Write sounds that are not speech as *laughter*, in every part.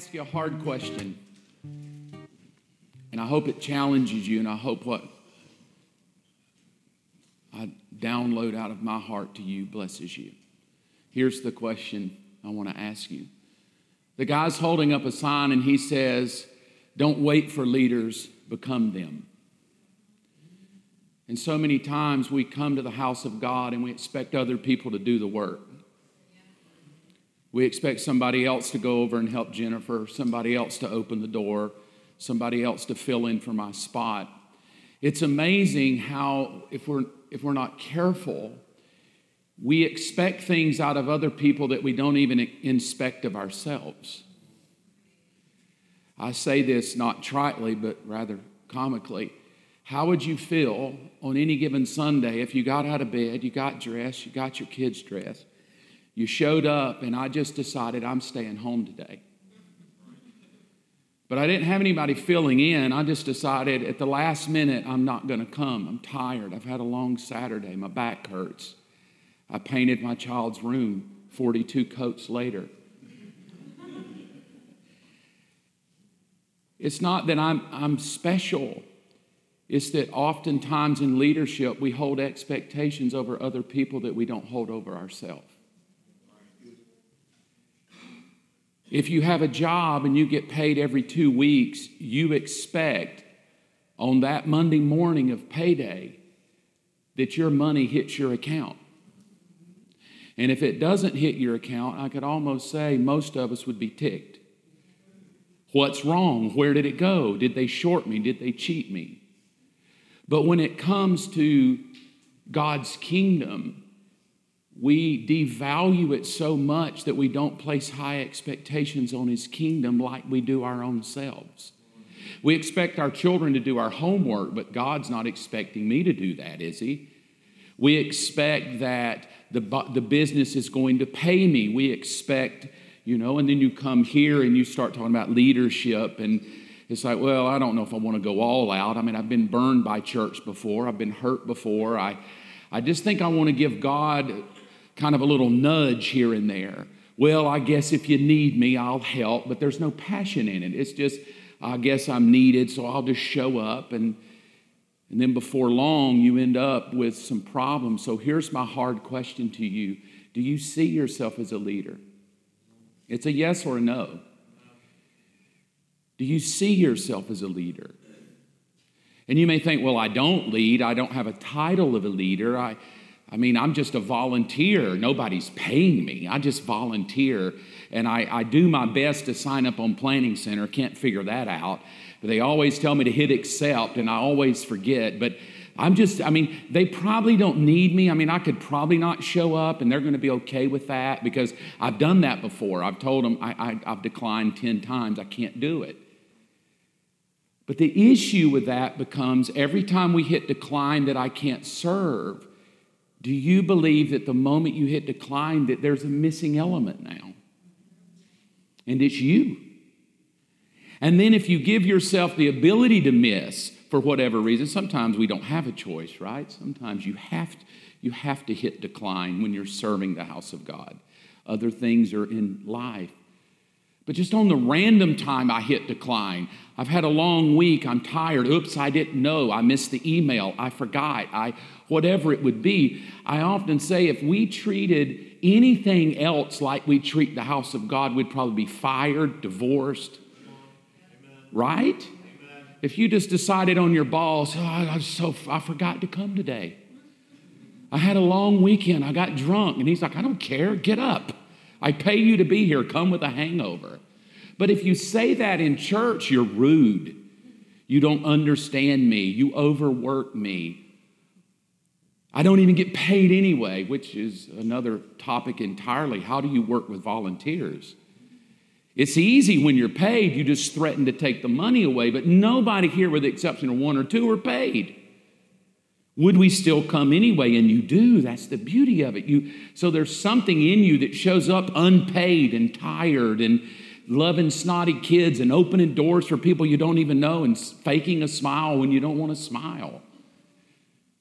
ask you a hard question. And I hope it challenges you, and I hope what I download out of my heart to you blesses you. Here's the question I want to ask you. The guy's holding up a sign and he says, Don't wait for leaders, become them. And so many times we come to the house of God and we expect other people to do the work. We expect somebody else to go over and help Jennifer, somebody else to open the door, somebody else to fill in for my spot. It's amazing how, if we're, if we're not careful, we expect things out of other people that we don't even inspect of ourselves. I say this not tritely, but rather comically. How would you feel on any given Sunday if you got out of bed, you got dressed, you got your kids dressed, you showed up, and I just decided I'm staying home today? But I didn't have anybody filling in. I just decided at the last minute, I'm not going to come. I'm tired. I've had a long Saturday. My back hurts. I painted my child's room 42 coats later. It's not that I'm, I'm special. It's that oftentimes in leadership, we hold expectations over other people that we don't hold over ourselves. If you have a job and you get paid every two weeks, you expect on that Monday morning of payday that your money hits your account. And if it doesn't hit your account, I could almost say most of us would be ticked. What's wrong? Where did it go? Did they short me? Did they cheat me? But when it comes to God's kingdom, we devalue it so much that we don't place high expectations on His kingdom like we do our own selves. We expect our children to do our homework, but God's not expecting me to do that, is He? We expect that the, the business is going to pay me. We expect, you know, and then you come here and you start talking about leadership and it's like, well, I don't know if I want to go all out. I mean, I've been burned by church before, I've been hurt before. I, I just think I want to give God kind of a little nudge here and there. Well, I guess if you need me, I'll help, but there's no passion in it. It's just, I guess I'm needed, so I'll just show up. And, and then before long, you end up with some problems. So here's my hard question to you Do you see yourself as a leader? It's a yes or a no. Do you see yourself as a leader? And you may think, well, I don't lead. I don't have a title of a leader. I, I mean, I'm just a volunteer. Nobody's paying me. I just volunteer. And I, I do my best to sign up on Planning Center. Can't figure that out. But they always tell me to hit accept, and I always forget. But I'm just, I mean, they probably don't need me. I mean, I could probably not show up, and they're going to be okay with that because I've done that before. I've told them I, I, I've declined 10 times. I can't do it. But the issue with that becomes every time we hit decline that I can't serve, do you believe that the moment you hit decline that there's a missing element now? And it's you. And then if you give yourself the ability to miss for whatever reason, sometimes we don't have a choice, right? Sometimes you have to, you have to hit decline when you're serving the house of God. Other things are in life. But just on the random time I hit decline, I've had a long week, I'm tired, oops, I didn't know, I missed the email, I forgot, I whatever it would be. I often say if we treated anything else like we treat the house of God, we'd probably be fired, divorced. Amen. Right? Amen. If you just decided on your boss, oh, I, so, I forgot to come today. I had a long weekend. I got drunk. And he's like, I don't care. Get up. I pay you to be here. Come with a hangover. But if you say that in church, you're rude. You don't understand me. You overwork me. I don't even get paid anyway, which is another topic entirely. How do you work with volunteers? It's easy when you're paid, you just threaten to take the money away, but nobody here, with the exception of one or two, are paid. Would we still come anyway? And you do. That's the beauty of it. You, so there's something in you that shows up unpaid and tired and loving snotty kids and opening doors for people you don't even know and faking a smile when you don't want to smile.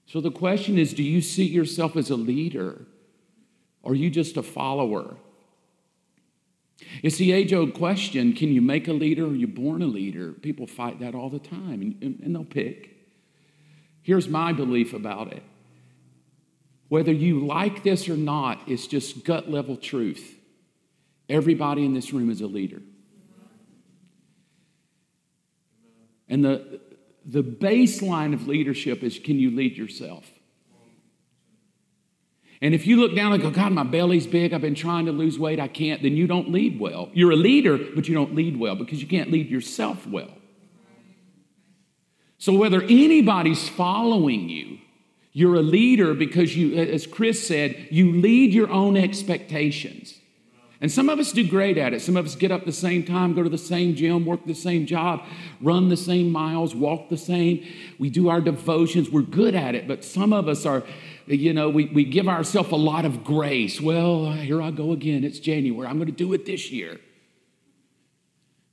So the question is do you see yourself as a leader or are you just a follower? It's the age old question can you make a leader or are you born a leader? People fight that all the time, and, and they'll pick. Here's my belief about it whether you like this or not, it's just gut level truth. Everybody in this room is a leader. And the, the baseline of leadership is can you lead yourself? And if you look down and go, God, my belly's big, I've been trying to lose weight, I can't, then you don't lead well. You're a leader, but you don't lead well because you can't lead yourself well. So whether anybody's following you, you're a leader because you, as Chris said, you lead your own expectations. And some of us do great at it. Some of us get up the same time, go to the same gym, work the same job, run the same miles, walk the same. We do our devotions. We're good at it. But some of us are, you know, we, we give ourselves a lot of grace. Well, here I go again. It's January. I'm going to do it this year.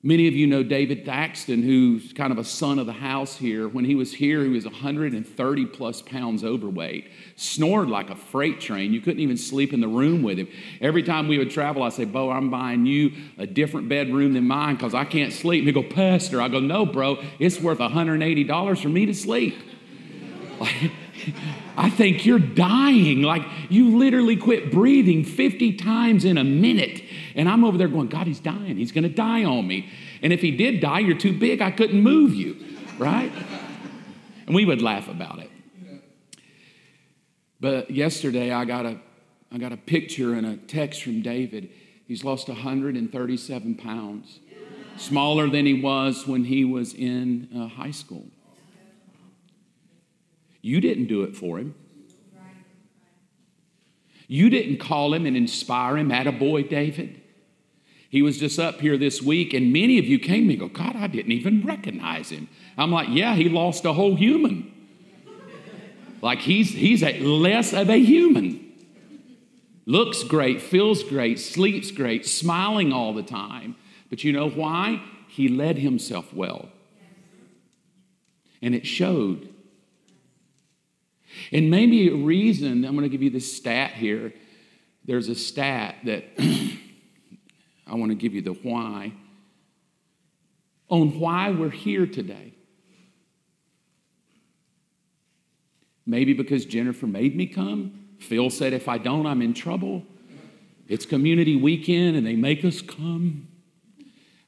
Many of you know David Thaxton, who's kind of a son of the house here. When he was here, he was 130 plus pounds overweight, snored like a freight train. You couldn't even sleep in the room with him. Every time we would travel, I say, Bo, I'm buying you a different bedroom than mine because I can't sleep. And he'd go, Pastor. I go, no, bro, it's worth $180 for me to sleep. *laughs* I think you're dying. Like you literally quit breathing 50 times in a minute. And I'm over there going, God, he's dying. He's going to die on me. And if he did die, you're too big. I couldn't move you, right? and we would laugh about it. But yesterday, I got a, I got a picture and a text from David. He's lost 137 pounds, smaller than he was when he was in uh, high school. You didn't do it for him. You didn't call him and inspire him, at a boy, David. He was just up here this week, and many of you came and go, God, I didn't even recognize him. I'm like, yeah, he lost a whole human. Like he's he's a less of a human. Looks great, feels great, sleeps great, smiling all the time. But you know why? He led himself well. And it showed. And maybe a reason, I'm going to give you this stat here. There's a stat that *clears throat* I want to give you the why. On why we're here today. Maybe because Jennifer made me come. Phil said, if I don't, I'm in trouble. It's community weekend and they make us come.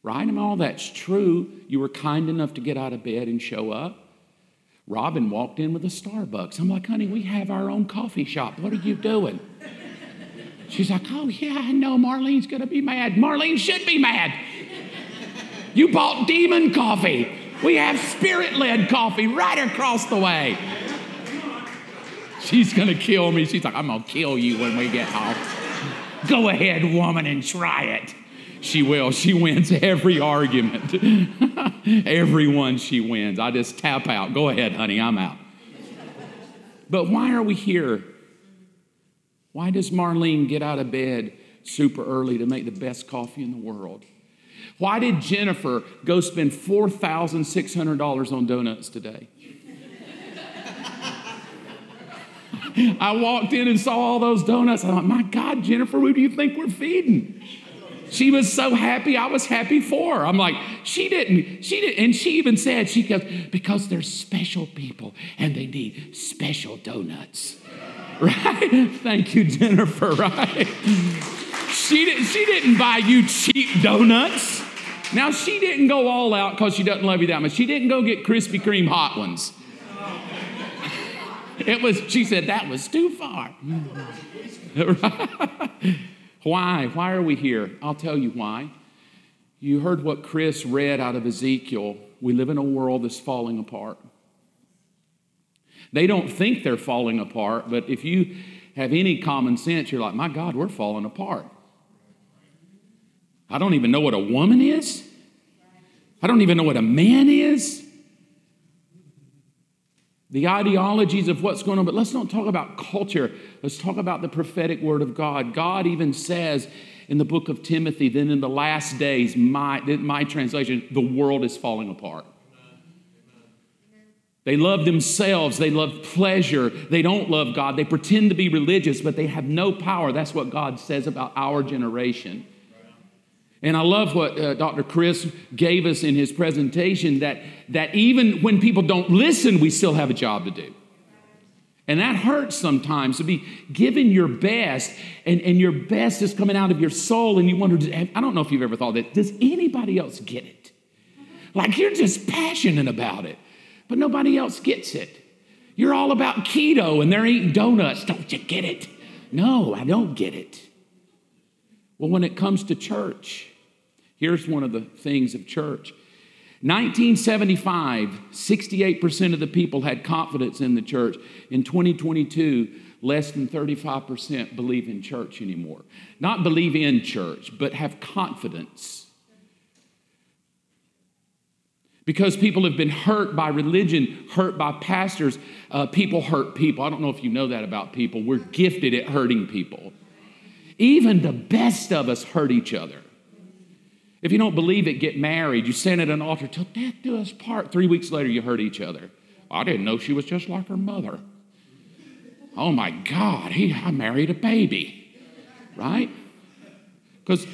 Right? And all that's true. You were kind enough to get out of bed and show up. Robin walked in with a Starbucks. I'm like, honey, we have our own coffee shop. What are you doing? She's like, oh, yeah, I know Marlene's going to be mad. Marlene should be mad. You bought demon coffee. We have spirit led coffee right across the way. She's going to kill me. She's like, I'm going to kill you when we get home. Go ahead, woman, and try it. She will. She wins every argument. *laughs* every one she wins. I just tap out. Go ahead, honey, I'm out. But why are we here? Why does Marlene get out of bed super early to make the best coffee in the world? Why did Jennifer go spend $4,600 on donuts today? *laughs* I walked in and saw all those donuts. I thought, my God, Jennifer, who do you think we're feeding? She was so happy, I was happy for her. I'm like, she didn't, she didn't, and she even said, she goes, because they're special people and they need special donuts. *laughs* Right? Thank you, Jennifer, right? She, did, she didn't buy you cheap donuts. Now, she didn't go all out because she doesn't love you that much. She didn't go get Krispy Kreme hot ones. *laughs* It was, she said, that was too far. *laughs* Why? Why are we here? I'll tell you why. You heard what Chris read out of Ezekiel. We live in a world that's falling apart. They don't think they're falling apart, but if you have any common sense, you're like, my God, we're falling apart. I don't even know what a woman is. I don't even know what a man is the ideologies of what's going on, but let's not talk about culture. Let's talk about the prophetic word of God. God even says in the book of Timothy, then in the last days, my, my translation, the world is falling apart. They love themselves. They love pleasure. They don't love God. They pretend to be religious, but they have no power. That's what God says about our generation. And I love what uh, Dr. Chris gave us in his presentation that, that even when people don't listen, we still have a job to do. And that hurts sometimes to be giving your best, and, and your best is coming out of your soul, and you wonder, I don't know if you've ever thought that, does anybody else get it? Like you're just passionate about it, but nobody else gets it. You're all about keto and they're eating donuts. Don't you get it? No, I don't get it. Well, when it comes to church, here's one of the things of church 1975, 68% of the people had confidence in the church. In 2022, less than 35% believe in church anymore. Not believe in church, but have confidence. Because people have been hurt by religion, hurt by pastors. Uh, people hurt people. I don't know if you know that about people. We're gifted at hurting people. Even the best of us hurt each other. If you don't believe it, get married. You stand at an altar till death do us part. Three weeks later, you hurt each other. I didn't know she was just like her mother. Oh my God, he, I married a baby, right? Because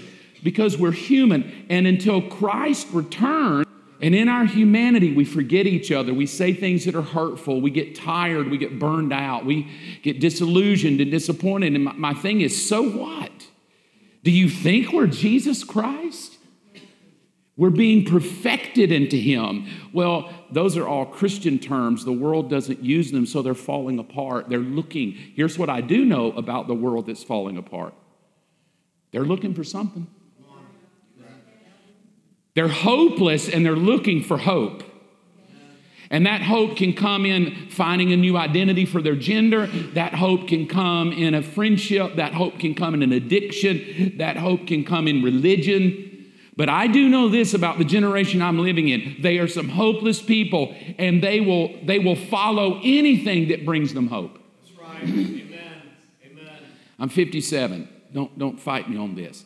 because we're human, and until Christ returns, and in our humanity, we forget each other. We say things that are hurtful. We get tired. We get burned out. We get disillusioned and disappointed. And my, my thing is, so what? Do you think we're Jesus Christ? We're being perfected into Him. Well, those are all Christian terms. The world doesn't use them, so they're falling apart. They're looking. Here's what I do know about the world that's falling apart they're looking for something. They're hopeless and they're looking for hope. And that hope can come in finding a new identity for their gender. That hope can come in a friendship. That hope can come in an addiction. That hope can come in religion. But I do know this about the generation I'm living in. They are some hopeless people, and they will, they will follow anything that brings them hope. That's right. Amen. Amen. I'm 57. Don't, don't fight me on this.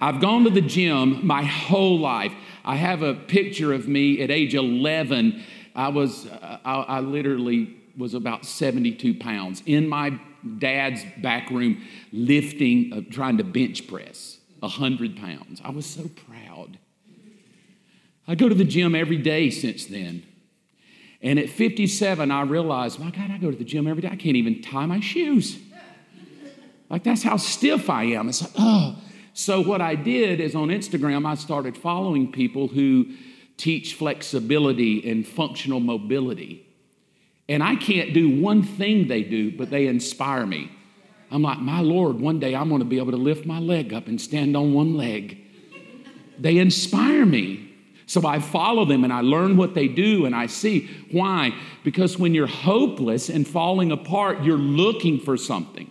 I've gone to the gym my whole life. I have a picture of me at age 11. I was, uh, I, I literally was about 72 pounds in my dad's back room lifting, uh, trying to bench press 100 pounds. I was so proud. I go to the gym every day since then. And at 57, I realized, my God, I go to the gym every day. I can't even tie my shoes. Like, that's how stiff I am. It's like, oh. So, what I did is on Instagram, I started following people who teach flexibility and functional mobility. And I can't do one thing they do, but they inspire me. I'm like, my Lord, one day I'm going to be able to lift my leg up and stand on one leg. They inspire me. So I follow them and I learn what they do and I see. Why? Because when you're hopeless and falling apart, you're looking for something.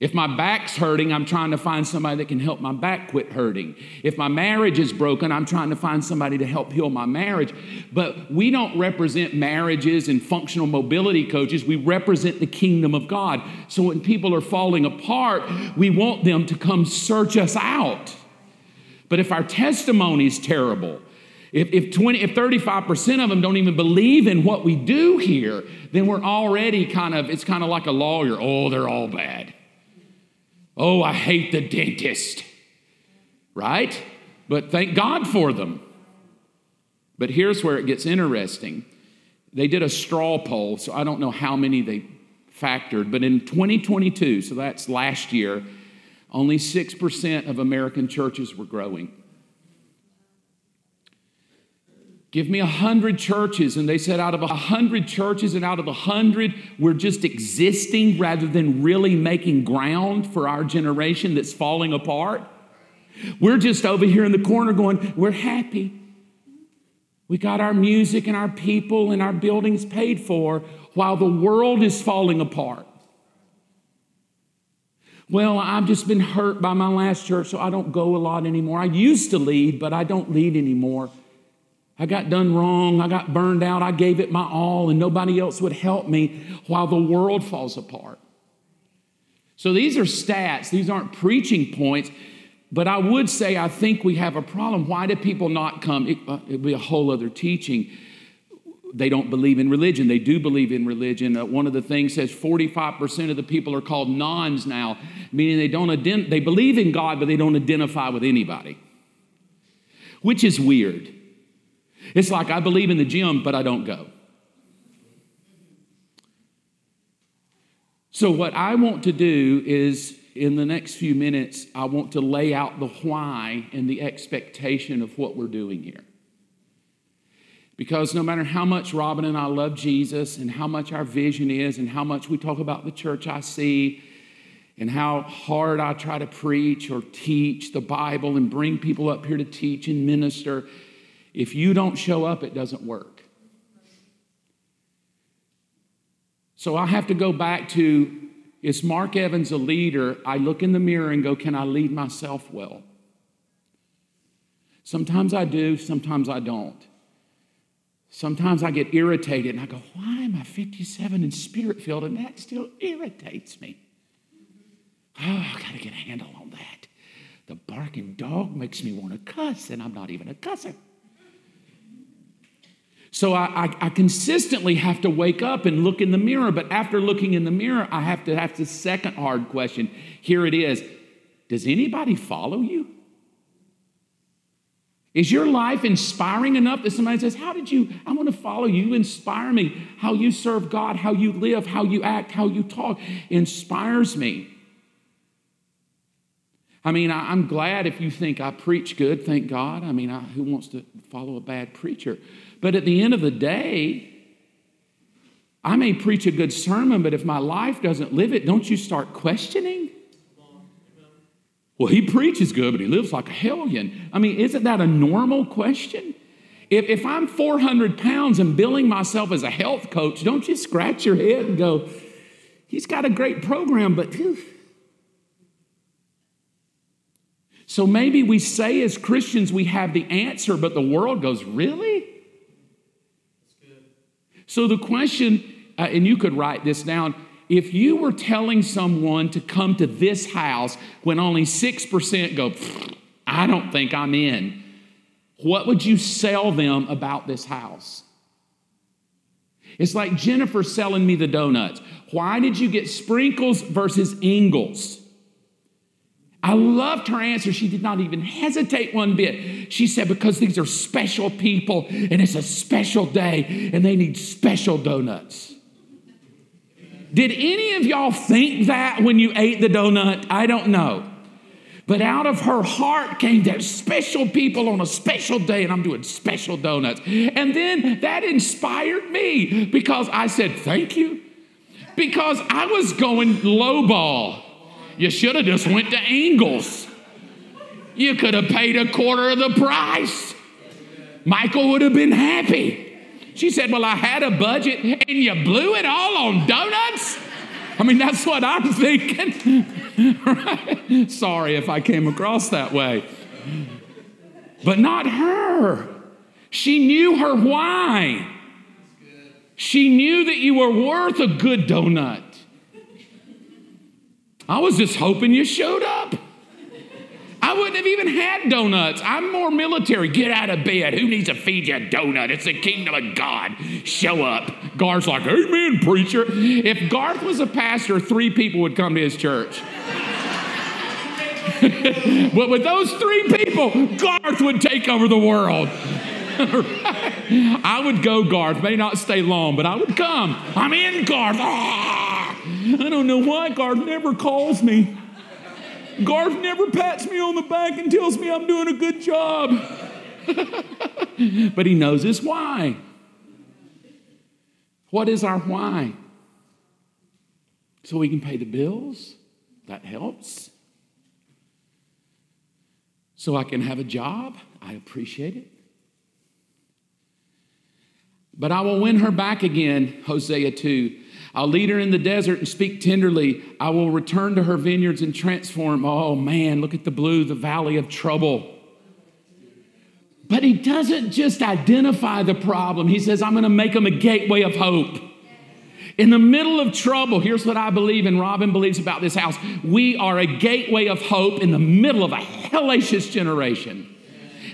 If my back's hurting, I'm trying to find somebody that can help my back quit hurting. If my marriage is broken, I'm trying to find somebody to help heal my marriage. But we don't represent marriages and functional mobility coaches. We represent the kingdom of God. So when people are falling apart, we want them to come search us out. But if our testimony is terrible, if, if, 20, if 35% of them don't even believe in what we do here, then we're already kind of, it's kind of like a lawyer. Oh, they're all bad. Oh, I hate the dentist, right? But thank God for them. But here's where it gets interesting. They did a straw poll, so I don't know how many they factored, but in 2022, so that's last year, only 6% of American churches were growing. Give me a hundred churches. And they said, out of a hundred churches and out of a hundred, we're just existing rather than really making ground for our generation that's falling apart. We're just over here in the corner going, we're happy. We got our music and our people and our buildings paid for while the world is falling apart. Well, I've just been hurt by my last church, so I don't go a lot anymore. I used to lead, but I don't lead anymore. I got done wrong. I got burned out. I gave it my all, and nobody else would help me while the world falls apart. So these are stats, these aren't preaching points. But I would say I think we have a problem. Why do people not come? It, would uh, be a whole other teaching. they don't believe in religion. They do believe in religion. Uh, one of the things says 45% of the people are called nones now, meaning they don't ident- they believe in God, but they don't identify with anybody, which is weird. It's like I believe in the gym, but I don't go. So, what I want to do is in the next few minutes, I want to lay out the why and the expectation of what we're doing here. Because no matter how much Robin and I love Jesus and how much our vision is and how much we talk about the church I see and how hard I try to preach or teach the Bible and bring people up here to teach and minister, if you don't show up, it doesn't work. So I have to go back to is Mark Evans a leader? I look in the mirror and go, Can I lead myself well? Sometimes I do, sometimes I don't. Sometimes I get irritated and I go, why am I 57 and spirit filled? And that still irritates me. Oh, I got to get a handle on that. The barking dog makes me want to cuss, and I'm not even a cusser. So I, I, I, consistently have to wake up and look in the mirror, but after looking in the mirror, I have to ask the second hard question. Here it is Does anybody follow you? Is your life inspiring enough that somebody says, How did you? I want to follow you. You inspire me. How you serve God, how you live, how you act, how you talk inspires me. I mean, I, am glad if you think I preach good, thank God. I mean, I, who wants to follow a bad preacher? But at the end of the day, I may preach a good sermon, but if my life doesn't live it, don't you start questioning? Well, he preaches good, but he lives like a hellion. I mean, isn't that a normal question? If, if I'm 400 pounds and billing myself as a health coach, don't you scratch your head and go, he's got a great program, but whew. So maybe we say as Christians we have the answer, but the world goes, really? So the question, uh, and you could write this down if you were telling someone to come to this house when only 6% go, I don't think I'm in, what would you sell them about this house? It's like Jennifer selling me the donuts. Why did you get sprinkles versus Ingles? I loved her answer. She did not even hesitate one bit. She said, Because these are special people and it's a special day and they need special donuts. Did any of y'all think that when you ate the donut? I don't know. But out of her heart came that special people on a special day, and I'm doing special donuts. And then that inspired me because I said, Thank you. Because I was going low ball. You should have just went to Ingles. You could have paid a quarter of the price. Michael would have been happy. She said, Well, I had a budget and you blew it all on donuts? I mean, that's what I'm *laughs* thinking. Sorry if I came across that way. But not her. She knew her why. She knew that you were worth a good donut. I was just hoping you showed up. I wouldn't have even had donuts. I'm more military. Get out of bed. Who needs to feed you a donut? It's the kingdom of God. Show up. Garth's like, Amen, preacher. If Garth was a pastor, three people would come to his church. *laughs* but with those three people, Garth would take over the world. *laughs* I would go, Garth. May not stay long, but I would come. I'm in, Garth. Ah! I don't know why Garth never calls me. Garth never pats me on the back and tells me I'm doing a good job. *laughs* but he knows his why. What is our why? So we can pay the bills. That helps. So I can have a job. I appreciate it. But I will win her back again, Hosea 2. I'll lead her in the desert and speak tenderly. I will return to her vineyards and transform. Oh man, look at the blue, the valley of trouble. But he doesn't just identify the problem. He says, I'm going to make them a gateway of hope. In the middle of trouble, here's what I believe and Robin believes about this house. We are a gateway of hope in the middle of a hellacious generation.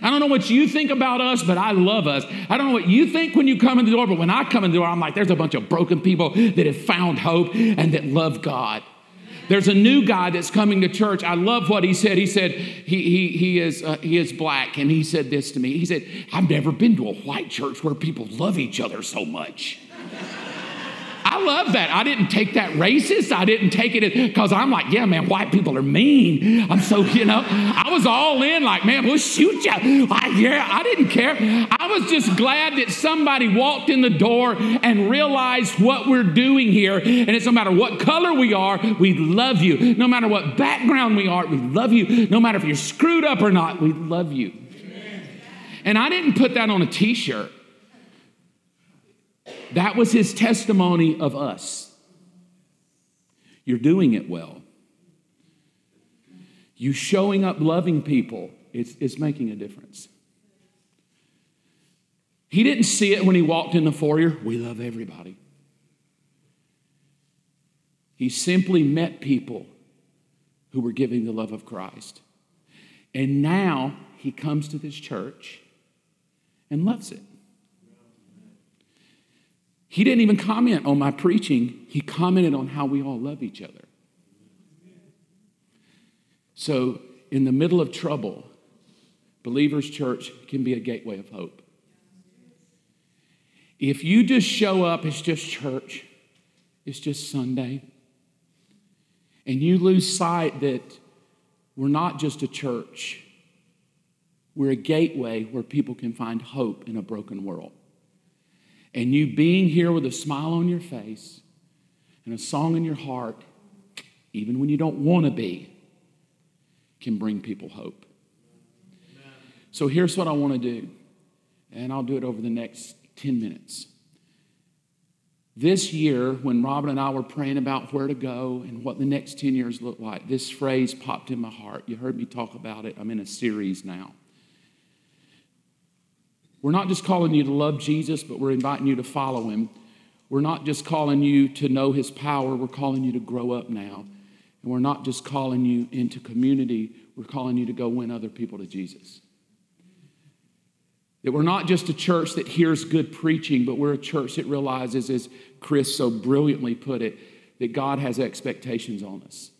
I don't know what you think about us, but I love us. I don't know what you think when you come in the door, but when I come in the door, I'm like, there's a bunch of broken people that have found hope and that love God. There's a new guy that's coming to church. I love what he said. He said he, he, he, is, uh, he is black, and he said this to me. He said, I've never been to a white church where people love each other so much. I love that. I didn't take that racist. I didn't take it because I'm like, yeah, man, white people are mean. I'm so, you know, I was all in, like, man, we'll shoot you. I, yeah, I didn't care. I was just glad that somebody walked in the door and realized what we're doing here. And it's no matter what color we are, we love you. No matter what background we are, we love you. No matter if you're screwed up or not, we love you. And I didn't put that on a t shirt. That was his testimony of us. You're doing it well. You showing up loving people, it's, it's making a difference. He didn't see it when he walked in the foyer. We love everybody. He simply met people who were giving the love of Christ. And now he comes to this church and loves it. He didn't even comment on my preaching, he commented on how we all love each other. So, in the middle of trouble, Believers Church can be a gateway of hope. If you just show up, it's just church, it's just Sunday, and you lose sight that we're not just a church, we're a gateway where people can find hope in a broken world. And you being here with a smile on your face and a song in your heart, even when you don't want to be, can bring people hope. So here's what I want to do, and I'll do it over the next 10 minutes. This year, when Robin and I were praying about where to go and what the next 10 years look like, this phrase popped in my heart. You heard me talk about it. I'm in a series now. We're not just calling you to love Jesus, but we're inviting you to follow him. We're not just calling you to know his power, we're calling you to grow up now. And we're not just calling you into community, we're calling you to go win other people to Jesus. That we're not just a church that hears good preaching, but we're a church that realizes, as Chris so brilliantly put it, that God has expectations on us.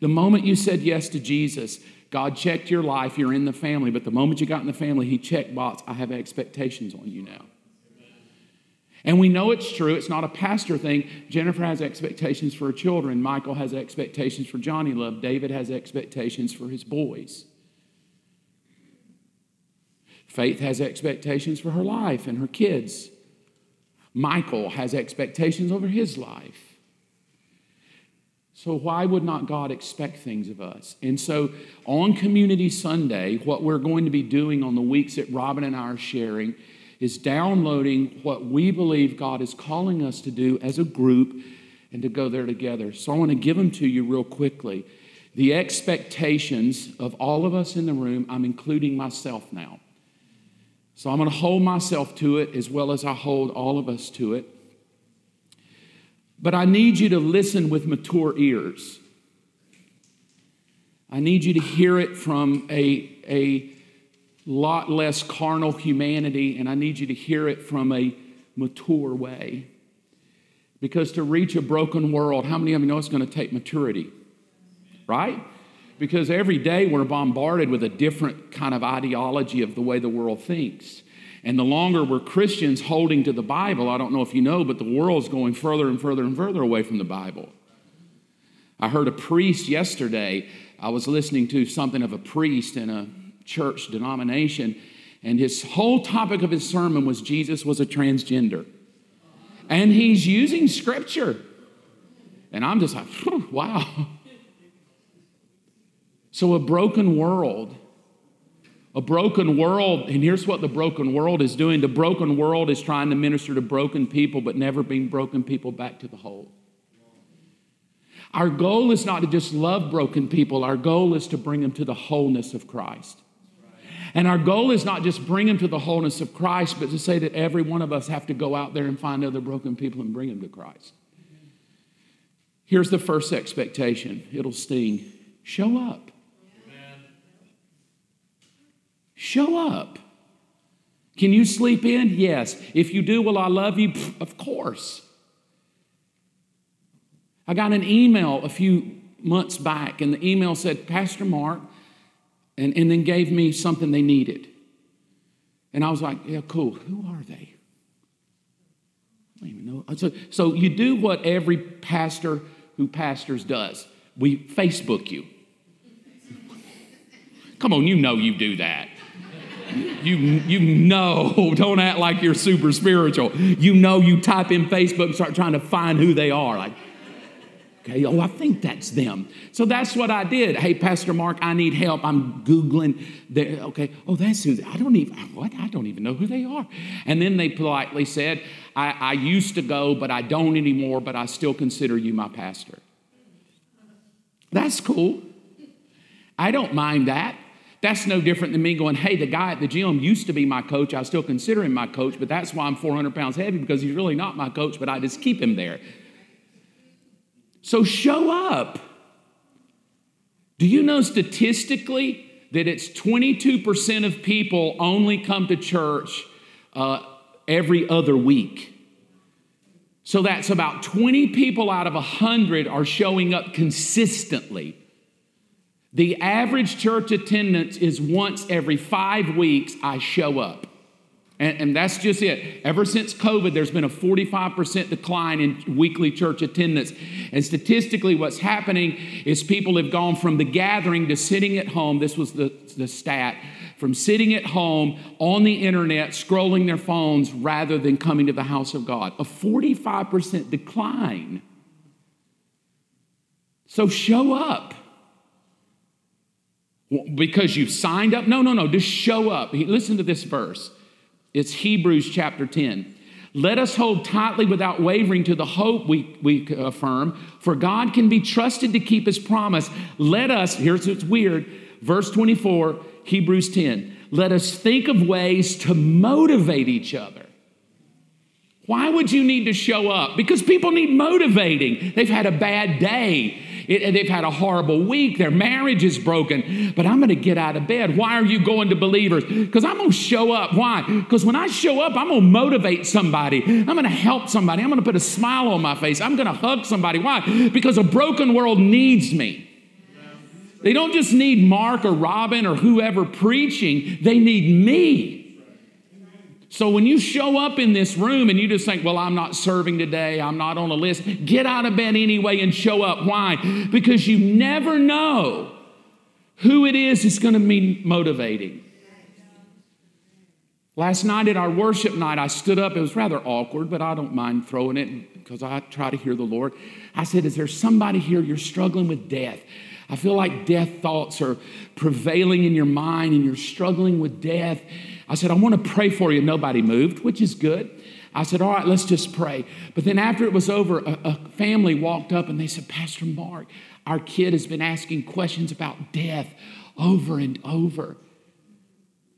The moment you said yes to Jesus, God checked your life, you're in the family, but the moment you got in the family, He checked box, I have expectations on you now. And we know it's true. It's not a pastor thing. Jennifer has expectations for her children. Michael has expectations for Johnny Love. David has expectations for his boys. Faith has expectations for her life and her kids. Michael has expectations over his life. So, why would not God expect things of us? And so, on Community Sunday, what we're going to be doing on the weeks that Robin and I are sharing is downloading what we believe God is calling us to do as a group and to go there together. So, I want to give them to you real quickly. The expectations of all of us in the room, I'm including myself now. So, I'm going to hold myself to it as well as I hold all of us to it. But I need you to listen with mature ears. I need you to hear it from a, a lot less carnal humanity, and I need you to hear it from a mature way. Because to reach a broken world, how many of you know it's going to take maturity? Right? Because every day we're bombarded with a different kind of ideology of the way the world thinks. And the longer we're Christians holding to the Bible, I don't know if you know, but the world's going further and further and further away from the Bible. I heard a priest yesterday. I was listening to something of a priest in a church denomination, and his whole topic of his sermon was Jesus was a transgender. And he's using scripture. And I'm just like, wow. *laughs* So, a broken world a broken world, and here's what the broken world is doing the broken world is trying to minister to broken people, but never bring broken people back to the whole. Our goal is not to just love broken people, our goal is to bring them to the wholeness of Christ. And our goal is not just bring them to the wholeness of Christ, but to say that every one of us have to go out there and find other broken people and bring them to Christ. Here's the first expectation it'll sting show up. Show up. Can you sleep in? Yes. If you do, will I love you? Pff, of course. I got an email a few months back, and the email said, Pastor Mark, and, and then gave me something they needed. And I was like, yeah, cool. Who are they? I don't even know. So, so you do what every pastor who pastors does. We Facebook you. Come on, you know you do that. You, you know, *laughs* don't act like you're super spiritual. You know you type in Facebook and start trying to find who they are. Like, Okay, oh, I think that's them. So that's what I did. Hey, Pastor Mark, I need help. I'm Googling. The, okay, oh, that's who, I don't even, what? I don't even know who they are. And then they politely said, I, I used to go, but I don't anymore, but I still consider you my pastor. That's cool. I don't mind that. That's no different than me going, hey, the guy at the gym used to be my coach. I still consider him my coach, but that's why I'm 400 pounds heavy because he's really not my coach, but I just keep him there. So show up. Do you know statistically that it's 22% of people only come to church uh, every other week? So that's about 20 people out of 100 are showing up consistently. The average church attendance is once every five weeks, I show up. And, and, that's just it. Ever since COVID, there's been a 45% decline in weekly church attendance. And statistically, what's happening is people have gone from the gathering to sitting at home. This was the, the stat from sitting at home on the internet, scrolling their phones rather than coming to the house of God. A 45% decline. So show up. Because you've signed up? No, no, no. Just show up. Listen to this verse. It's Hebrews chapter 10. Let us hold tightly without wavering to the hope we, we affirm, for God can be trusted to keep his promise. Let us, here's what's weird, verse 24, Hebrews 10. Let us think of ways to motivate each other. Why would you need to show up? Because people need motivating. They've had a bad day. It, they've had a horrible week. Their marriage is broken. But I'm going to get out of bed. Why are you going to believers? Because I'm going to show up. Why? Because when I show up, I'm going to motivate somebody. I'm going to help somebody. I'm going to put a smile on my face. I'm going to hug somebody. Why? Because a broken world needs me. They don't just need Mark or Robin or whoever preaching, they need me. So when you show up in this room and you just think, well, I'm not serving today, I'm not on a list, get out of bed anyway and show up. Why? Because you never know who it is that's going to be motivating. Last night at our worship night, I stood up. It was rather awkward, but I don't mind throwing it because I try to hear the Lord. I said, Is there somebody here you're struggling with death? I feel like death thoughts are prevailing in your mind and you're struggling with death. I said, I want to pray for you. Nobody moved, which is good. I said, All right, let's just pray. But then after it was over, a, a, family walked up and they said, Pastor Mark, our kid has been asking questions about death over and over.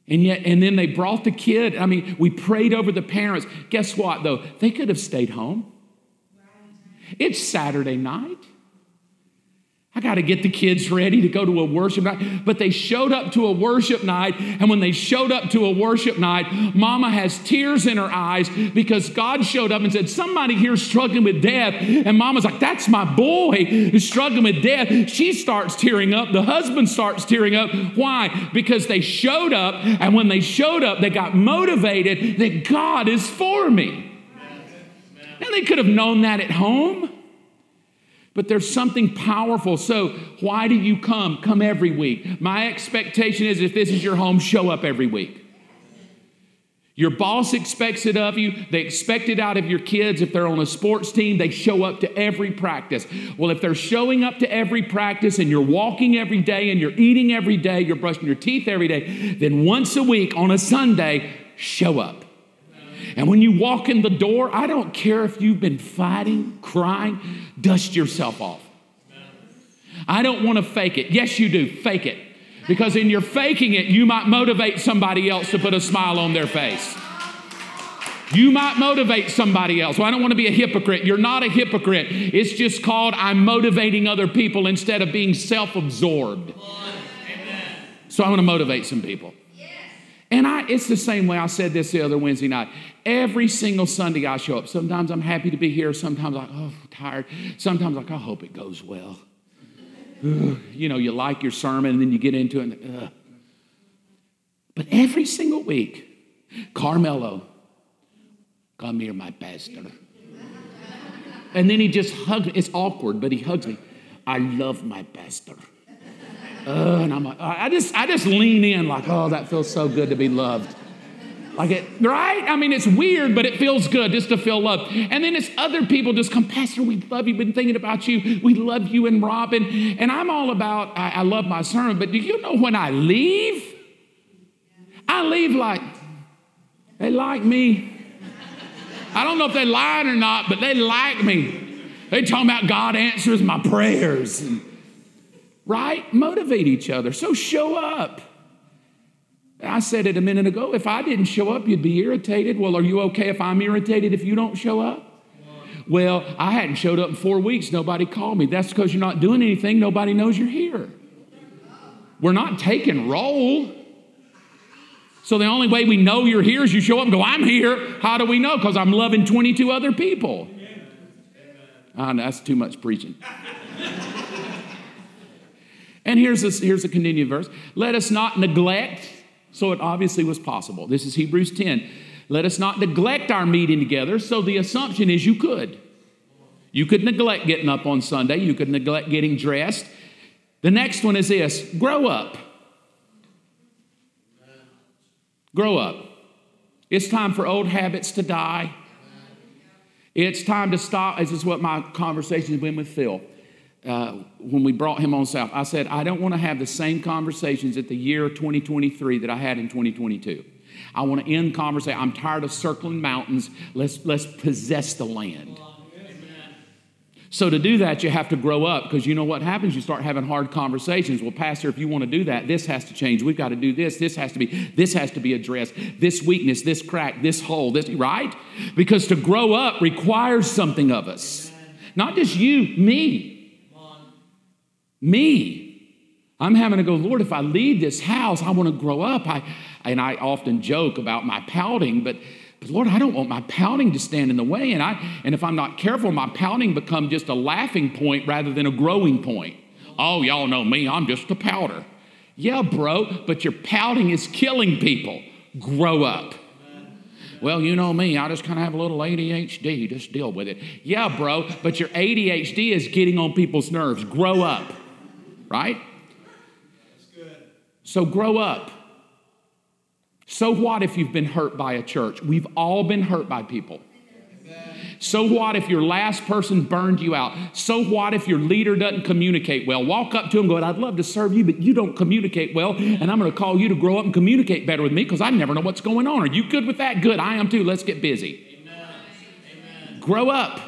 And yet, and then they brought the kid. I mean, we prayed over the parents. Guess what, though? They could have stayed home. It's Saturday night. I got to get the kids ready to go to a worship night. But they showed up to a worship night. And when they showed up to a worship night, mama has tears in her eyes because God showed up and said, Somebody here struggling with death. And mama's like, That's my boy who's struggling with death. She starts tearing up. The husband starts tearing up. Why? Because they showed up. And when they showed up, they got motivated that God is for me. And they could have known that at home. But there's something powerful. So, why do you come? Come every week. My expectation is if this is your home, show up every week. Your boss expects it of you. They expect it out of your kids. If they're on a sports team, they show up to every practice. Well, if they're showing up to every practice and you're walking every day and you're eating every day, you're brushing your teeth every day, then once a week on a Sunday, show up. And when you walk in the door, I don't care if you've been fighting, crying, dust yourself off. I don't want to fake it. Yes, you do. Fake it. Because in your faking it, you might motivate somebody else to put a smile on their face. You might motivate somebody else. Well, I don't want to be a hypocrite. You're not a hypocrite. It's just called I'm motivating other people instead of being self absorbed. So I want to motivate some people. And I, it's the same way I said this the other Wednesday night. Every single Sunday I show up. Sometimes I'm happy to be here. Sometimes I'm like, oh, tired. Sometimes I'm like, I hope it goes well. You know, you like your sermon and then you get into it. And, but every single week, Carmelo, come here, my pastor. And then he just hugs me. It's awkward, but he hugs me. I love my pastor. And I'm like, I just, I just lean in like, oh, that feels so good to be loved. Like it, right? I mean, it's weird, but it feels good just to feel loved. And then it's other people just come, Pastor, we love you, been thinking about you. We love you and Robin. And I'm all about, I, I love my sermon, but do you know when I leave? I leave like, they like me. I don't know if they lied or not, but they like me. They talking about God answers my prayers. And, right? Motivate each other. So show up. I said it a minute ago. If I didn't show up, you'd be irritated. Well, are you okay if I'm irritated if you don't show up? Well, I hadn't showed up in four weeks. Nobody called me. That's because you're not doing anything. Nobody knows you're here. We're not taking roll. So the only way we know you're here is you show up and go, I'm here. How do we know? Because I'm loving 22 other people. Ah, that's too much preaching. And here's a, here's a continued verse. Let us not neglect, so it obviously was possible. This is Hebrews 10. Let us not neglect our meeting together. So the assumption is you could. You could neglect getting up on Sunday, you could neglect getting dressed. The next one is this grow up. Grow up. It's time for old habits to die. It's time to stop. This is what my conversation has been with Phil uh, when we brought him on south. I said, I don't want to have the same conversations at the year 2023 that I had in 2022. I want to end conversation. I'm tired of circling mountains. Let's, let's possess the land. So to do that, you have to grow up because you know what happens? You start having hard conversations. Well, Pastor, if you want to do that, this has to change. We've got to do this. This has to be, this has to be addressed. This weakness, this crack, this hole, this, right? Because to grow up requires something of us. Not just you, me. Me. I'm having to go, Lord, if I leave this house, I want to grow up. I, and I often joke about my pouting, but, but Lord, I don't want my pouting to stand in the way. And, I, and if I'm not careful, my pouting become just a laughing point rather than a growing point. Oh, y'all know me, I'm just a pouter. Yeah, bro, but your pouting is killing people. Grow up. Well, you know me, I just kind of have a little ADHD, just deal with it. Yeah, bro, but your ADHD is getting on people's nerves. Grow up right? So grow up. So what if you've been hurt by a church? We've all been hurt by people. So what if your last person burned you out? So what if your leader doesn't communicate well? Walk up to him go, I'd love to serve you, but you don't communicate well, and I'm going to call you to grow up and communicate better with me because I never know what's going on. Are you good with that? Good, I am too. Let's get busy. Amen. Amen. Grow up.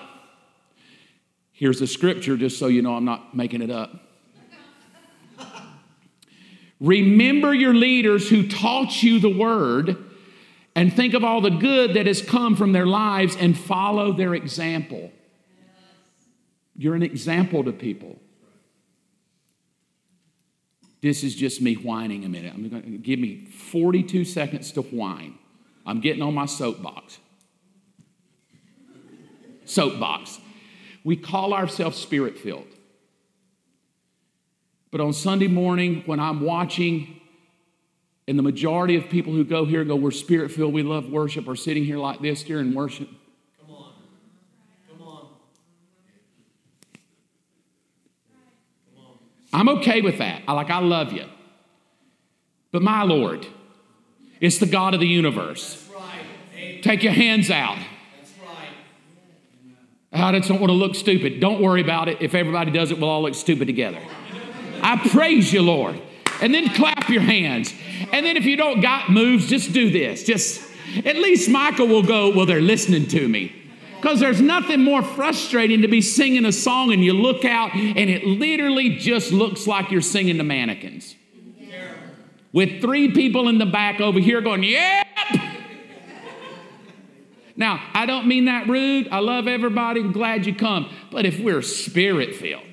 Here's the scripture, just so you know I'm not making it up. Remember your leaders who taught you the word and think of all the good that has come from their lives and follow their example. You're an example to people. This is just me whining a minute. I'm going to give me 42 seconds to whine. I'm getting on my soapbox. Soapbox. We call ourselves spirit filled. But on Sunday morning, when I'm watching, and the majority of people who go here go, We're spirit filled, we love worship, are sitting here like this during worship. Come on. Come on. Come on. I'm okay with that. I like I love you. But my Lord, it's the God of the universe. Right. Take your hands out. Right. I just don't want to look stupid. Don't worry about it. If everybody does it, we'll all look stupid together. I praise you, Lord. And then clap your hands. And then if you don't got moves, just do this. Just at least Michael will go, Well, they're listening to me. Because there's nothing more frustrating to be singing a song and you look out and it literally just looks like you're singing to mannequins. With three people in the back over here going, Yep. Now, I don't mean that rude. I love everybody. I'm glad you come. But if we're spirit filled,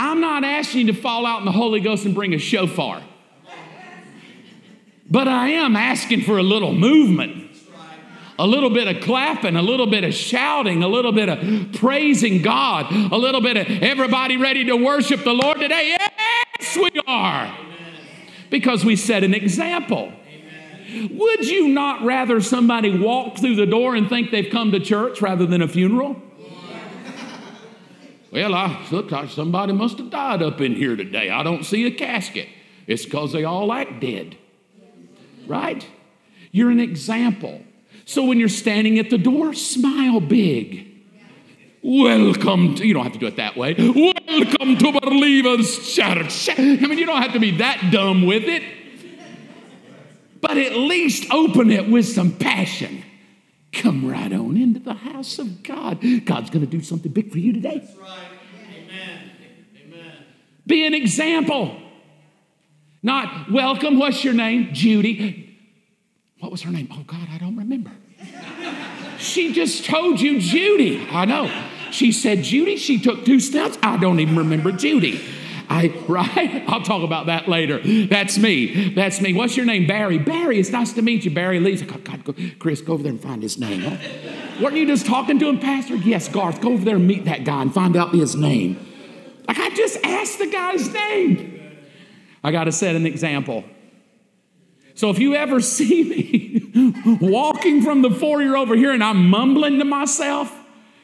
I'm not asking you to fall out in the Holy Ghost and bring a shofar. But I am asking for a little movement a little bit of clapping, a little bit of shouting, a little bit of praising God, a little bit of everybody ready to worship the Lord today. Yes, we are. Because we set an example. Would you not rather somebody walk through the door and think they've come to church rather than a funeral? Well, I look like somebody must have died up in here today. I don't see a casket. It's because they all act dead. Right? You're an example. So when you're standing at the door, smile big. Welcome to, you don't have to do it that way. Welcome to Believers Church. I mean, you don't have to be that dumb with it. But at least open it with some passion. Come right on into the house of God. God's going to do something big for you today. That's right. Amen. Amen. Be an example. Not welcome, what's your name? Judy. What was her name? Oh, God, I don't remember. she just told you Judy. I know. She said Judy. She took two steps. I don't even remember Judy. I, right? I'll talk about that later. That's me. That's me. What's your name? Barry. Barry, it's nice to meet you. Barry Lisa. God, God, go, Chris, go over there and find his name. Huh? Weren't you just talking to him, Pastor? Yes, Garth, go over there and meet that guy and find out his name. Like, I just asked the guy's name. I got to set an example. So if you ever *laughs* see me walking from the foyer over here and I'm mumbling to myself,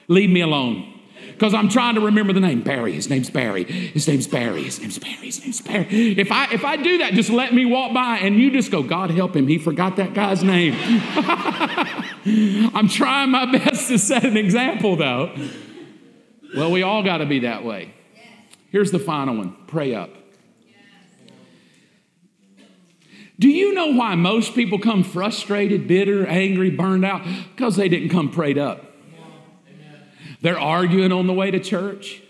leave me alone. Because I'm trying to remember the name. Barry, his name's Barry. His name's Barry. His name's Barry. His name's Barry. If I if I do that, just let me walk by and you just go, God help him. He forgot that guy's name. *laughs* I'm trying my best to set an example though. Well, we all got to be that way. Here's the final one pray up. Do you know why most people come frustrated, bitter, angry, burned out? Because they didn't come prayed up. They're arguing on the way to church.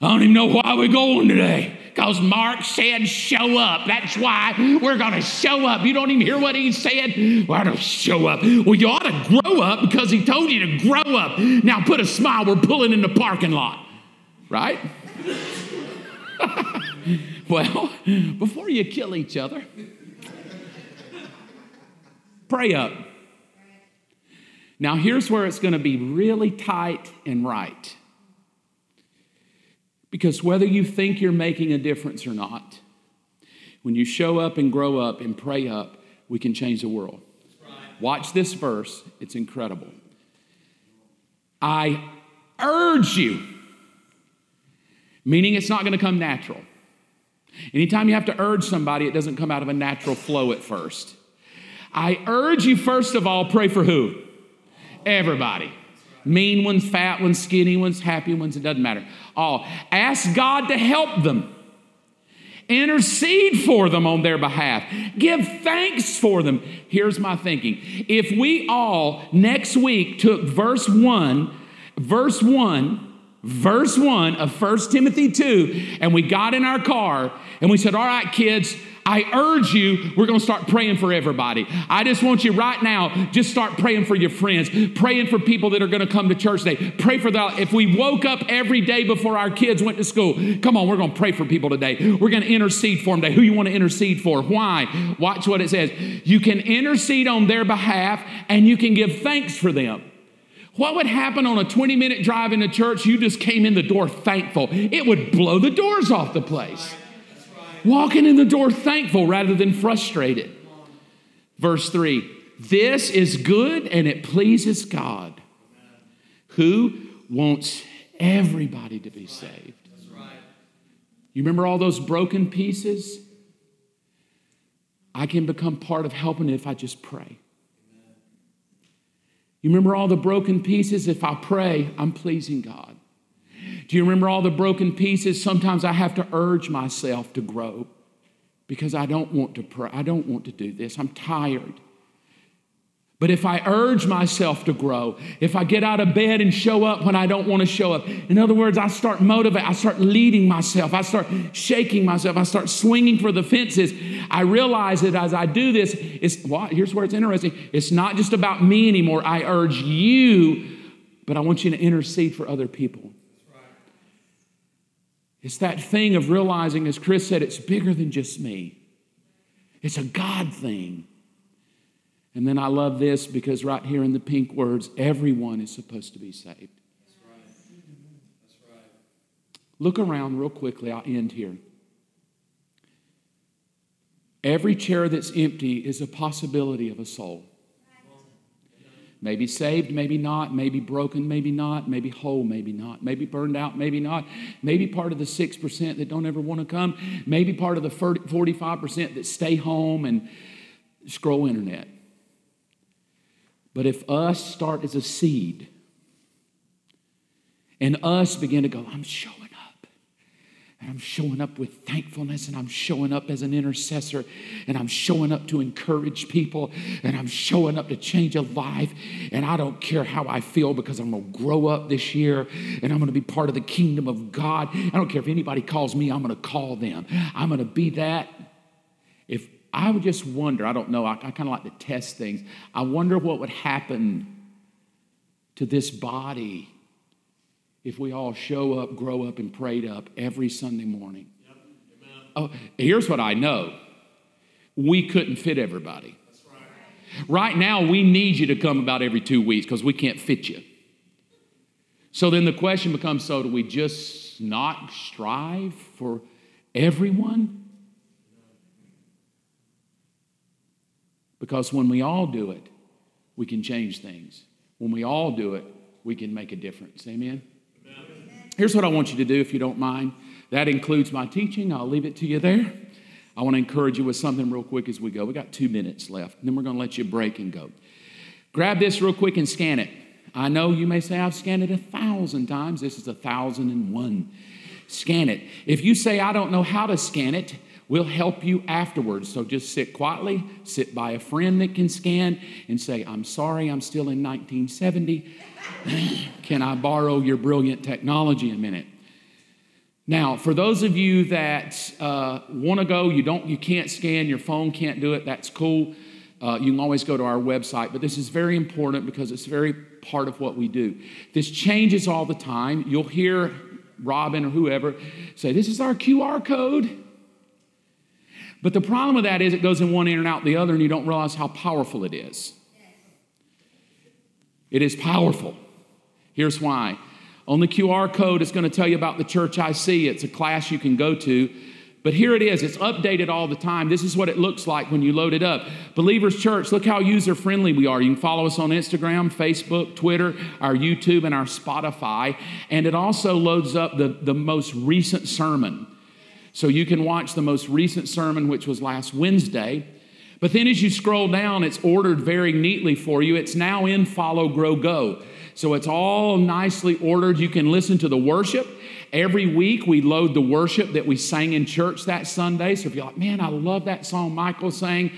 I don't even know why we're going today. Because Mark said, show up. That's why we're going to show up. You don't even hear what he said? Why don't show up? Well, you ought to grow up because he told you to grow up. Now put a smile. We're pulling in the parking lot. Right? *laughs* well, before you kill each other, pray up. Now, here's where it's going to be really tight and right. Because whether you think you're making a difference or not, when you show up and grow up and pray up, we can change the world. Watch this verse, it's incredible. I urge you, meaning it's not going to come natural. Anytime you have to urge somebody, it doesn't come out of a natural flow at first. I urge you, first of all, pray for who? Everybody. Mean ones, fat ones, skinny ones, happy ones, it doesn't matter. All. Ask God to help them. Intercede for them on their behalf. Give thanks for them. Here's my thinking. If we all next week took verse 1, verse 1, verse 1 of 1 Timothy 2, and we got in our car and we said, All right, kids, I urge you, we're going to start praying for everybody. I just want you right now, just start praying for your friends, praying for people that are going to come to church today. Pray for that. If we woke up every day before our kids went to school, come on, we're going to pray for people today. We're going to intercede for them today. Who you want to intercede for? Why? Watch what it says. You can intercede on their behalf and you can give thanks for them. What would happen on a 20 minute drive into church? You just came in the door thankful. It would blow the doors off the place. Walking in the door thankful rather than frustrated. Verse 3 This is good and it pleases God, who wants everybody to be saved. You remember all those broken pieces? I can become part of helping if I just pray. You remember all the broken pieces? If I pray, I'm pleasing God. Do you remember all the broken pieces? Sometimes I have to urge myself to grow because I don't want to pray. I don't want to do this. I'm tired. But if I urge myself to grow, if I get out of bed and show up when I don't want to show up, in other words, I start motivating, I start leading myself, I start shaking myself, I start swinging for the fences. I realize that as I do this, it's well, here's where it's interesting. It's not just about me anymore. I urge you, but I want you to intercede for other people. It's that thing of realizing, as Chris said, it's bigger than just me. It's a God thing. And then I love this because right here in the pink words, everyone is supposed to be saved. That's right. That's right. Look around real quickly. I'll end here. Every chair that's empty is a possibility of a soul. Maybe saved, maybe not, maybe broken, maybe not, maybe whole, maybe not, maybe burned out, maybe not, maybe part of the 6% that don't ever want to come, maybe part of the 45% that stay home and scroll internet. But if us start as a seed and us begin to go, I'm showing. And I'm showing up with thankfulness, and I'm showing up as an intercessor, and I'm showing up to encourage people, and I'm showing up to change a life. And I don't care how I feel because I'm gonna grow up this year and I'm gonna be part of the kingdom of God. I don't care if anybody calls me, I'm gonna call them. I'm gonna be that. If I would just wonder, I don't know, I, I kind of like to test things. I wonder what would happen to this body if we all show up, grow up, and prayed up every Sunday morning. Yep. Oh, here's what I know we couldn't fit everybody. Right. right now, we need you to come about every two weeks because we can't fit you. So then the question becomes so do we just not strive for everyone? Because when we all do it, we can change things. When we all do it, we can make a difference. Amen? Amen? Here's what I want you to do, if you don't mind. That includes my teaching. I'll leave it to you there. I want to encourage you with something real quick as we go. We got two minutes left, and then we're going to let you break and go. Grab this real quick and scan it. I know you may say I've scanned it a thousand times. This is a thousand and one. Scan it. If you say I don't know how to scan it, We'll help you afterwards. So just sit quietly, sit by a friend that can scan, and say, I'm sorry, I'm still in 1970. *clears throat* can I borrow your brilliant technology a minute? Now, for those of you that uh, want to go, you don't, you can't scan, your phone can't do it. That's cool. Uh, you can always go to our website, but this is very important because it's very part of what we do. This changes all the time. You'll hear Robin or whoever say, "This is our QR code." But the problem with that is it goes in one ear and out the other, and you don't realize how powerful it is. It is powerful. Here's why. On the QR code, it's going to tell you about the church I see. It's a class you can go to. But here it is. It's updated all the time. This is what it looks like when you load it up. Believers Church, look how user friendly we are. You can follow us on Instagram, Facebook, Twitter, our YouTube, and our Spotify. And it also loads up the, the most recent sermon. So you can watch the most recent sermon, which was last Wednesday. But then as you scroll down, it's ordered very neatly for you. It's now in Follow, Grow, Go. So it's all nicely ordered. You can listen to the worship. Every week we load the worship that we sang in church that Sunday. So if you're like, man, I love that song Michael sang,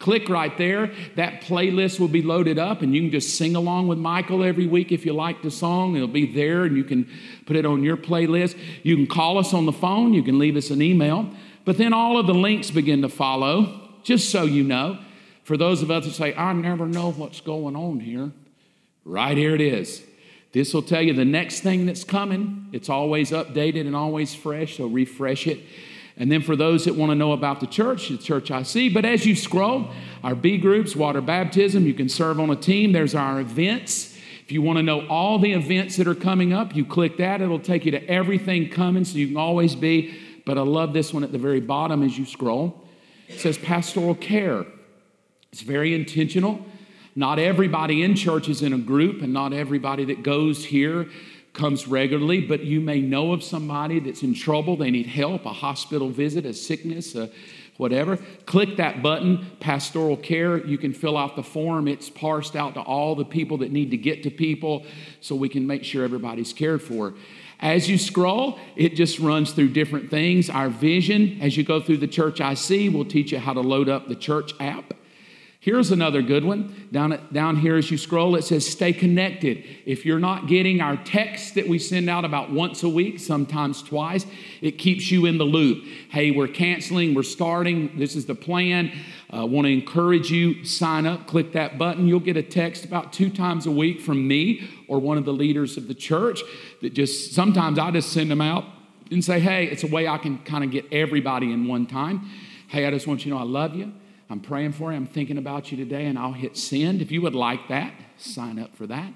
Click right there. That playlist will be loaded up, and you can just sing along with Michael every week if you like the song. It'll be there, and you can put it on your playlist. You can call us on the phone, you can leave us an email. But then all of the links begin to follow, just so you know. For those of us that say, I never know what's going on here, right here it is. This will tell you the next thing that's coming. It's always updated and always fresh, so refresh it. And then for those that want to know about the church, the church I see. But as you scroll, our B groups, water baptism, you can serve on a team. There's our events. If you want to know all the events that are coming up, you click that. It'll take you to everything coming so you can always be. But I love this one at the very bottom as you scroll. It says pastoral care. It's very intentional. Not everybody in church is in a group, and not everybody that goes here comes regularly, but you may know of somebody that's in trouble, they need help, a hospital visit, a sickness, a whatever. Click that button, pastoral care. You can fill out the form. It's parsed out to all the people that need to get to people so we can make sure everybody's cared for. As you scroll, it just runs through different things. Our vision, as you go through the church I see, will teach you how to load up the church app. Here's another good one. Down, down here as you scroll, it says stay connected. If you're not getting our text that we send out about once a week, sometimes twice, it keeps you in the loop. Hey, we're canceling, we're starting, this is the plan. I uh, want to encourage you, sign up, click that button. You'll get a text about two times a week from me or one of the leaders of the church that just sometimes I just send them out and say, hey, it's a way I can kind of get everybody in one time. Hey, I just want you to know I love you. I'm praying for you. I'm thinking about you today, and I'll hit send. If you would like that, sign up for that.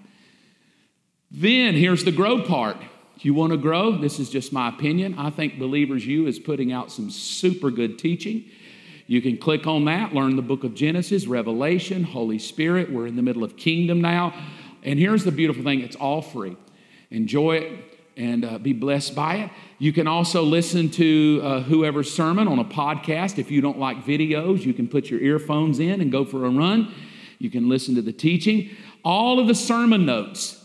Then here's the grow part. You want to grow? This is just my opinion. I think Believers U is putting out some super good teaching. You can click on that, learn the book of Genesis, Revelation, Holy Spirit. We're in the middle of kingdom now. And here's the beautiful thing it's all free. Enjoy it and uh, be blessed by it. You can also listen to uh, whoever's sermon on a podcast. If you don't like videos, you can put your earphones in and go for a run. You can listen to the teaching. All of the sermon notes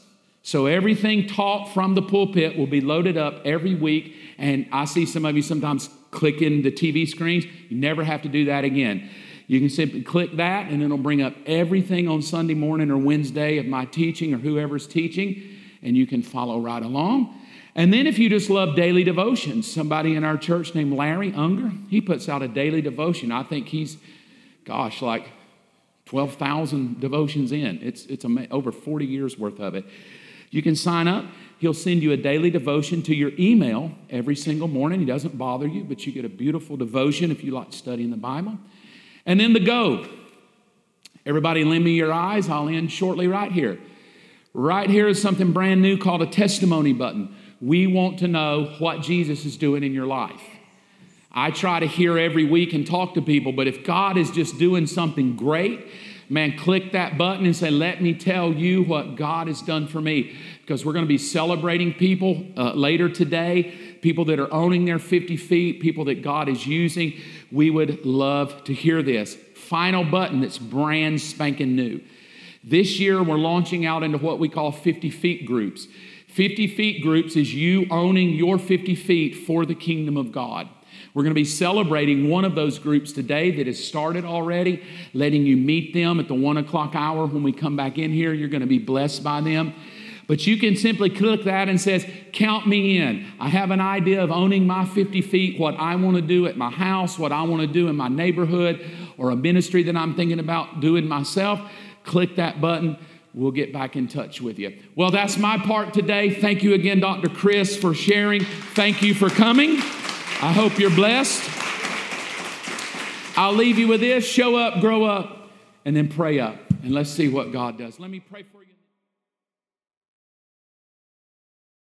so everything taught from the pulpit will be loaded up every week. And I see some of you sometimes clicking the TV screens. You never have to do that again. You can simply click that, and it'll bring up everything on Sunday morning or Wednesday of my teaching or whoever's teaching, and you can follow right along. And then, if you just love daily devotions, somebody in our church named Larry Unger, he puts out a daily devotion. I think he's, gosh, like 12,000 devotions in. It's, it's over 40 years worth of it. You can sign up. He'll send you a daily devotion to your email every single morning. He doesn't bother you, but you get a beautiful devotion if you like studying the Bible. And then the go. Everybody, lend me your eyes. I'll end shortly right here. Right here is something brand new called a testimony button. We want to know what Jesus is doing in your life. I try to hear every week and talk to people, but if God is just doing something great, man, click that button and say, Let me tell you what God has done for me. Because we're going to be celebrating people uh, later today, people that are owning their 50 feet, people that God is using. We would love to hear this. Final button that's brand spanking new. This year, we're launching out into what we call 50 feet groups. 50 feet groups is you owning your 50 feet for the kingdom of God. We're going to be celebrating one of those groups today that has started already, letting you meet them at the one o'clock hour when we come back in here. You're going to be blessed by them. But you can simply click that and says, count me in. I have an idea of owning my 50 feet, what I want to do at my house, what I want to do in my neighborhood, or a ministry that I'm thinking about doing myself. Click that button. We'll get back in touch with you. Well, that's my part today. Thank you again, Dr. Chris, for sharing. Thank you for coming. I hope you're blessed. I'll leave you with this show up, grow up, and then pray up. And let's see what God does. Let me pray for you.